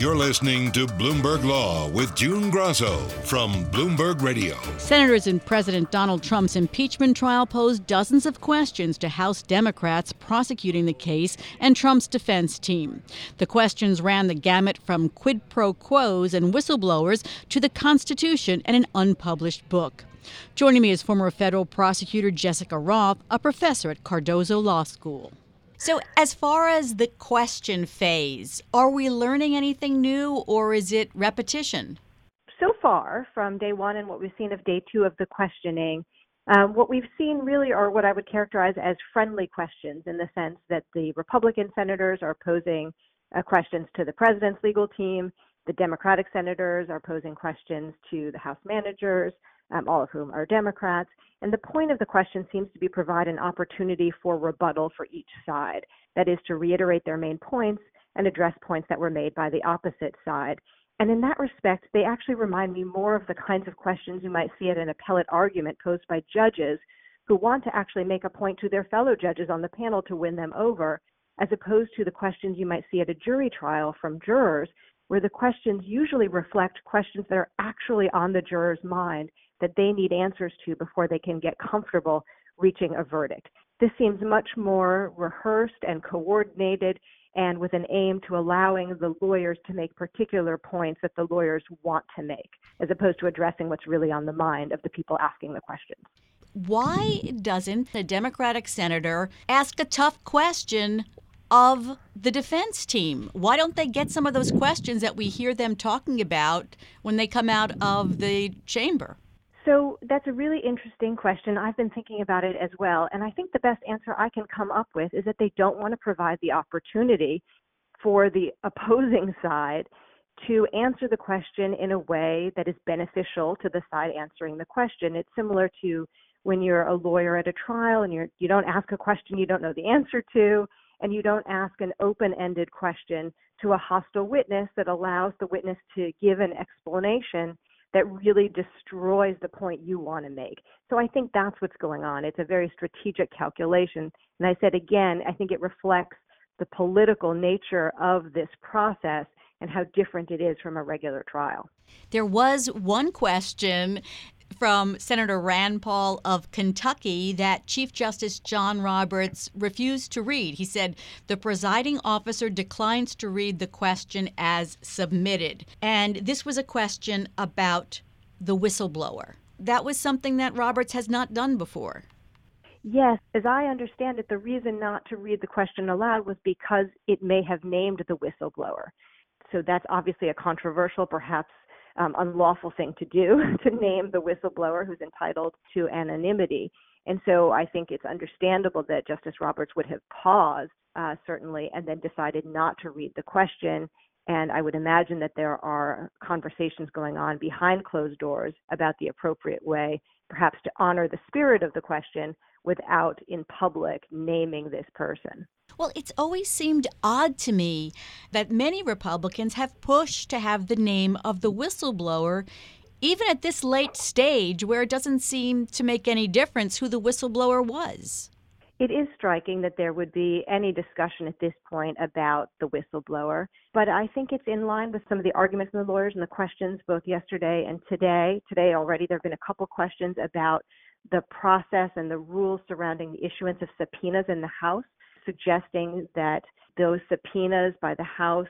You're listening to Bloomberg Law with June Grasso from Bloomberg Radio. Senators in President Donald Trump's impeachment trial posed dozens of questions to House Democrats prosecuting the case and Trump's defense team. The questions ran the gamut from quid pro quos and whistleblowers to the Constitution and an unpublished book. Joining me is former federal prosecutor Jessica Roth, a professor at Cardozo Law School. So, as far as the question phase, are we learning anything new or is it repetition? So far, from day one and what we've seen of day two of the questioning, um, what we've seen really are what I would characterize as friendly questions in the sense that the Republican senators are posing uh, questions to the president's legal team, the Democratic senators are posing questions to the House managers, um, all of whom are Democrats. And the point of the question seems to be provide an opportunity for rebuttal for each side. That is to reiterate their main points and address points that were made by the opposite side. And in that respect, they actually remind me more of the kinds of questions you might see at an appellate argument posed by judges who want to actually make a point to their fellow judges on the panel to win them over, as opposed to the questions you might see at a jury trial from jurors, where the questions usually reflect questions that are actually on the juror's mind that they need answers to before they can get comfortable reaching a verdict. This seems much more rehearsed and coordinated and with an aim to allowing the lawyers to make particular points that the lawyers want to make, as opposed to addressing what's really on the mind of the people asking the questions. Why doesn't a Democratic senator ask a tough question of the defense team? Why don't they get some of those questions that we hear them talking about when they come out of the chamber? So that's a really interesting question. I've been thinking about it as well. And I think the best answer I can come up with is that they don't want to provide the opportunity for the opposing side to answer the question in a way that is beneficial to the side answering the question. It's similar to when you're a lawyer at a trial and you're you don't ask a question you don't know the answer to and you don't ask an open-ended question to a hostile witness that allows the witness to give an explanation that really destroys the point you want to make. So I think that's what's going on. It's a very strategic calculation. And I said again, I think it reflects the political nature of this process and how different it is from a regular trial. There was one question from Senator Rand Paul of Kentucky that Chief Justice John Roberts refused to read. He said the presiding officer declines to read the question as submitted. And this was a question about the whistleblower. That was something that Roberts has not done before. Yes, as I understand it, the reason not to read the question aloud was because it may have named the whistleblower. So that's obviously a controversial, perhaps um, unlawful thing to do to name the whistleblower who's entitled to anonymity. And so I think it's understandable that Justice Roberts would have paused, uh, certainly, and then decided not to read the question. And I would imagine that there are conversations going on behind closed doors about the appropriate way, perhaps to honor the spirit of the question without in public naming this person. Well, it's always seemed odd to me that many Republicans have pushed to have the name of the whistleblower, even at this late stage where it doesn't seem to make any difference who the whistleblower was. It is striking that there would be any discussion at this point about the whistleblower, but I think it's in line with some of the arguments from the lawyers and the questions both yesterday and today. Today already there have been a couple questions about the process and the rules surrounding the issuance of subpoenas in the House suggesting that those subpoenas by the House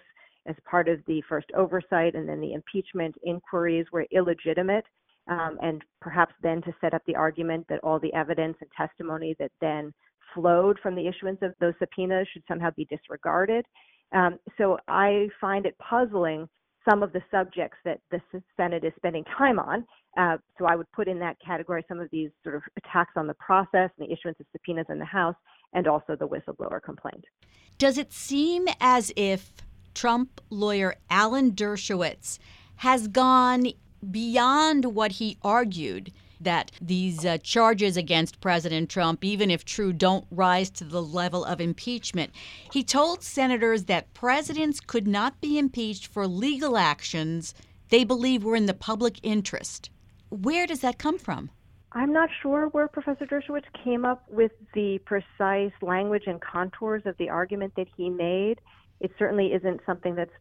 as part of the first oversight and then the impeachment inquiries were illegitimate. Um, and perhaps then to set up the argument that all the evidence and testimony that then flowed from the issuance of those subpoenas should somehow be disregarded. Um, so I find it puzzling some of the subjects that the Senate is spending time on. Uh, so I would put in that category some of these sort of attacks on the process and the issuance of subpoenas in the House, and also the whistleblower complaint. Does it seem as if Trump lawyer Alan Dershowitz has gone beyond what he argued? That these uh, charges against President Trump, even if true, don't rise to the level of impeachment. He told senators that presidents could not be impeached for legal actions they believe were in the public interest. Where does that come from? I'm not sure where Professor Dershowitz came up with the precise language and contours of the argument that he made. It certainly isn't something that's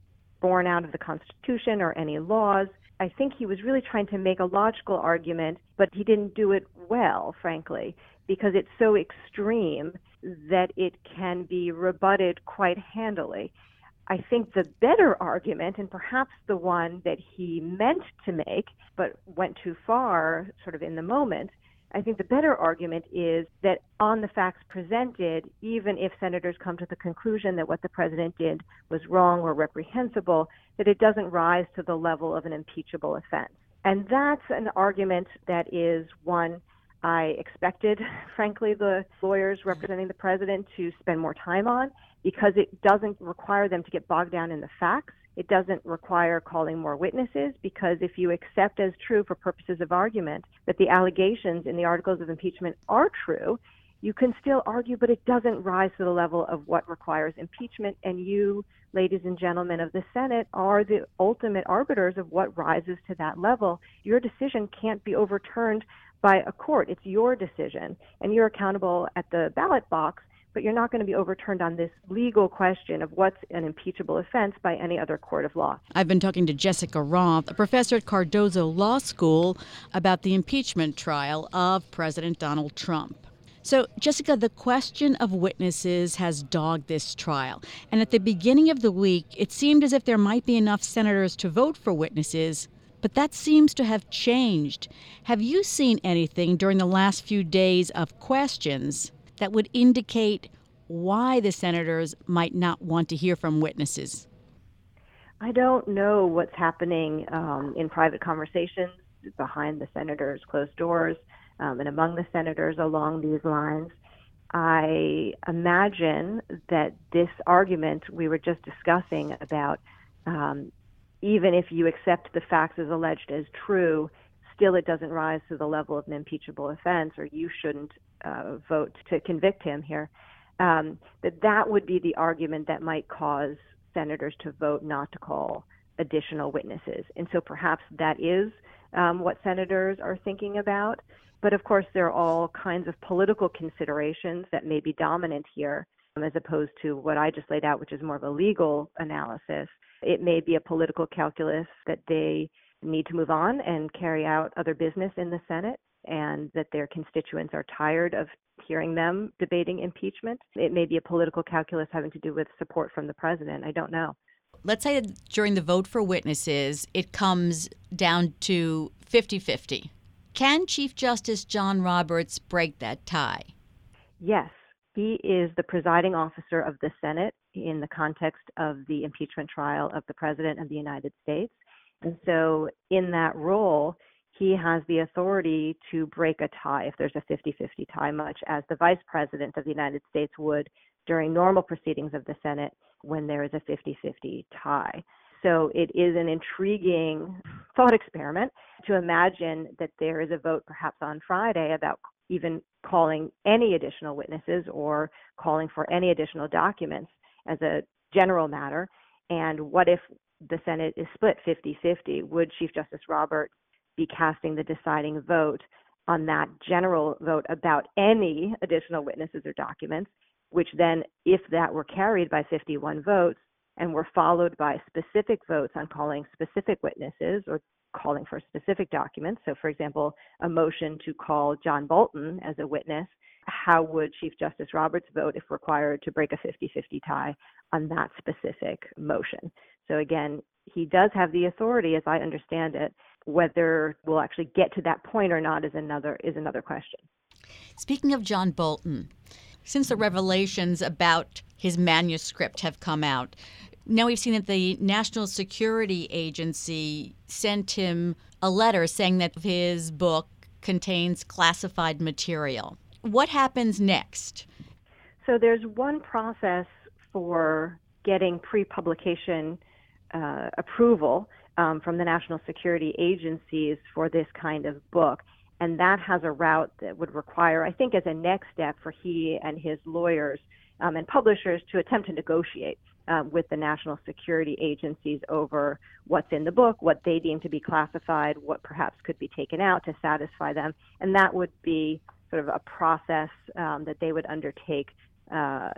born out of the Constitution or any laws. I think he was really trying to make a logical argument, but he didn't do it well, frankly, because it's so extreme that it can be rebutted quite handily. I think the better argument, and perhaps the one that he meant to make but went too far sort of in the moment, I think the better argument is that on the facts presented, even if senators come to the conclusion that what the president did was wrong or reprehensible, that it doesn't rise to the level of an impeachable offense. And that's an argument that is one I expected, frankly, the lawyers representing the president to spend more time on because it doesn't require them to get bogged down in the facts. It doesn't require calling more witnesses because if you accept as true for purposes of argument that the allegations in the articles of impeachment are true, you can still argue, but it doesn't rise to the level of what requires impeachment. And you, ladies and gentlemen of the Senate, are the ultimate arbiters of what rises to that level. Your decision can't be overturned by a court. It's your decision, and you're accountable at the ballot box, but you're not going to be overturned on this legal question of what's an impeachable offense by any other court of law. I've been talking to Jessica Roth, a professor at Cardozo Law School, about the impeachment trial of President Donald Trump. So, Jessica, the question of witnesses has dogged this trial. And at the beginning of the week, it seemed as if there might be enough senators to vote for witnesses, but that seems to have changed. Have you seen anything during the last few days of questions that would indicate why the senators might not want to hear from witnesses? I don't know what's happening um, in private conversations behind the senators' closed doors um, and among the senators along these lines. I imagine that this argument we were just discussing about um, even if you accept the facts as alleged as true, still it doesn't rise to the level of an impeachable offense, or you shouldn't uh, vote to convict him here. Um, that that would be the argument that might cause senators to vote not to call additional witnesses, and so perhaps that is um, what senators are thinking about. But of course, there are all kinds of political considerations that may be dominant here, um, as opposed to what I just laid out, which is more of a legal analysis. It may be a political calculus that they need to move on and carry out other business in the Senate and that their constituents are tired of hearing them debating impeachment. It may be a political calculus having to do with support from the president. I don't know. Let's say during the vote for witnesses, it comes down to 50 50. Can Chief Justice John Roberts break that tie? Yes. He is the presiding officer of the Senate in the context of the impeachment trial of the President of the United States. And so, in that role, he has the authority to break a tie if there's a 50 50 tie, much as the Vice President of the United States would during normal proceedings of the Senate when there is a 50 50 tie. So it is an intriguing thought experiment to imagine that there is a vote perhaps on Friday about even calling any additional witnesses or calling for any additional documents as a general matter. And what if the Senate is split 50 50? Would Chief Justice Roberts be casting the deciding vote on that general vote about any additional witnesses or documents? Which then, if that were carried by 51 votes, and were followed by specific votes on calling specific witnesses or calling for specific documents. So, for example, a motion to call John Bolton as a witness. How would Chief Justice Roberts vote if required to break a 50 50 tie on that specific motion? So, again, he does have the authority, as I understand it. Whether we'll actually get to that point or not is another is another question. Speaking of John Bolton, since the revelations about his manuscript have come out, now we've seen that the National Security Agency sent him a letter saying that his book contains classified material. What happens next? So there's one process for getting pre publication uh, approval um, from the national security agencies for this kind of book. And that has a route that would require, I think, as a next step for he and his lawyers um, and publishers to attempt to negotiate um, with the national security agencies over what's in the book, what they deem to be classified, what perhaps could be taken out to satisfy them. And that would be sort of a process um, that they would undertake uh,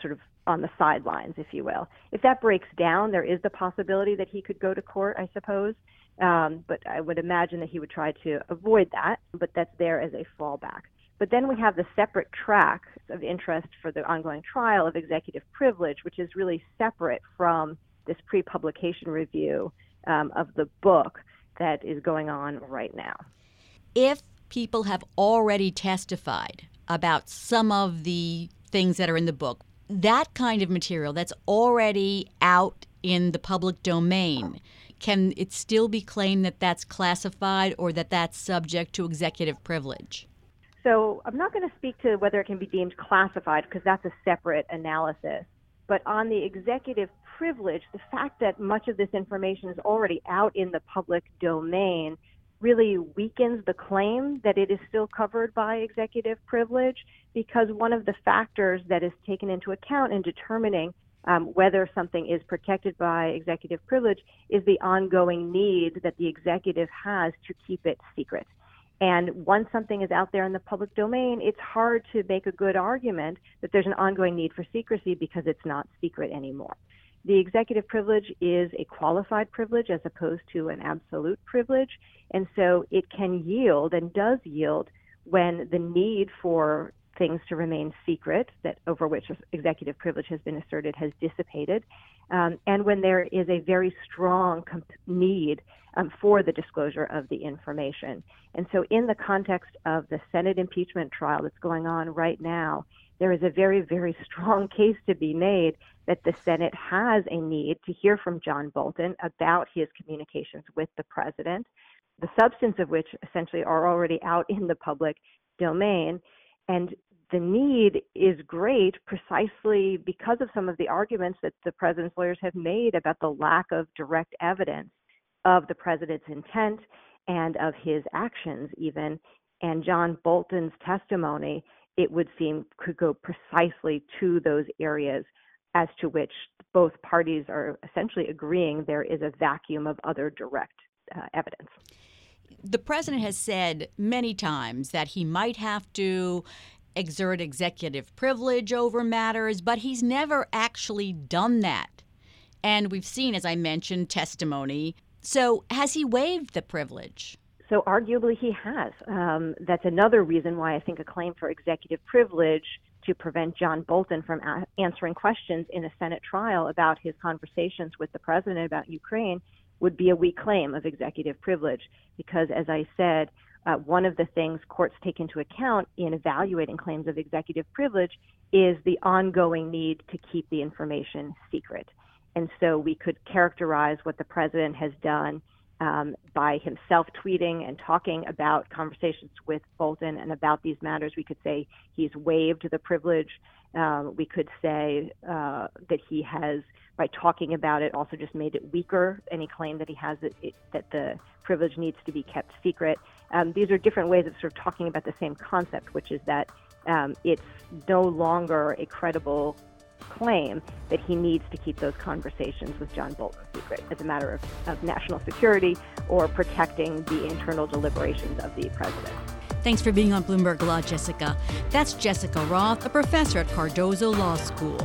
sort of on the sidelines, if you will. If that breaks down, there is the possibility that he could go to court, I suppose. Um, but I would imagine that he would try to avoid that, but that's there as a fallback. But then we have the separate track of interest for the ongoing trial of executive privilege, which is really separate from this pre publication review um, of the book that is going on right now. If people have already testified about some of the things that are in the book, that kind of material that's already out in the public domain, can it still be claimed that that's classified or that that's subject to executive privilege? So I'm not going to speak to whether it can be deemed classified because that's a separate analysis. But on the executive privilege, the fact that much of this information is already out in the public domain really weakens the claim that it is still covered by executive privilege because one of the factors that is taken into account in determining um, whether something is protected by executive privilege is the ongoing need that the executive has to keep it secret. And once something is out there in the public domain, it's hard to make a good argument that there's an ongoing need for secrecy because it's not secret anymore. The executive privilege is a qualified privilege as opposed to an absolute privilege. And so it can yield and does yield when the need for things to remain secret that over which executive privilege has been asserted has dissipated, um, and when there is a very strong comp- need um, for the disclosure of the information. And so, in the context of the Senate impeachment trial that's going on right now, there is a very, very strong case to be made that the Senate has a need to hear from John Bolton about his communications with the president, the substance of which essentially are already out in the public domain. And the need is great precisely because of some of the arguments that the president's lawyers have made about the lack of direct evidence of the president's intent and of his actions, even. And John Bolton's testimony, it would seem, could go precisely to those areas as to which both parties are essentially agreeing there is a vacuum of other direct uh, evidence. The president has said many times that he might have to exert executive privilege over matters, but he's never actually done that. And we've seen, as I mentioned, testimony. So has he waived the privilege? So arguably he has. Um, that's another reason why I think a claim for executive privilege to prevent John Bolton from a- answering questions in a Senate trial about his conversations with the president about Ukraine would be a weak claim of executive privilege. Because, as I said, uh, one of the things courts take into account in evaluating claims of executive privilege is the ongoing need to keep the information secret. And so we could characterize what the president has done um, by himself tweeting and talking about conversations with Bolton and about these matters. We could say he's waived the privilege. Um, we could say uh, that he has, by talking about it, also just made it weaker. Any claim that he has that, it, that the privilege needs to be kept secret. Um, these are different ways of sort of talking about the same concept, which is that um, it's no longer a credible claim that he needs to keep those conversations with John Bolton secret as a matter of, of national security or protecting the internal deliberations of the president. Thanks for being on Bloomberg Law, Jessica. That's Jessica Roth, a professor at Cardozo Law School.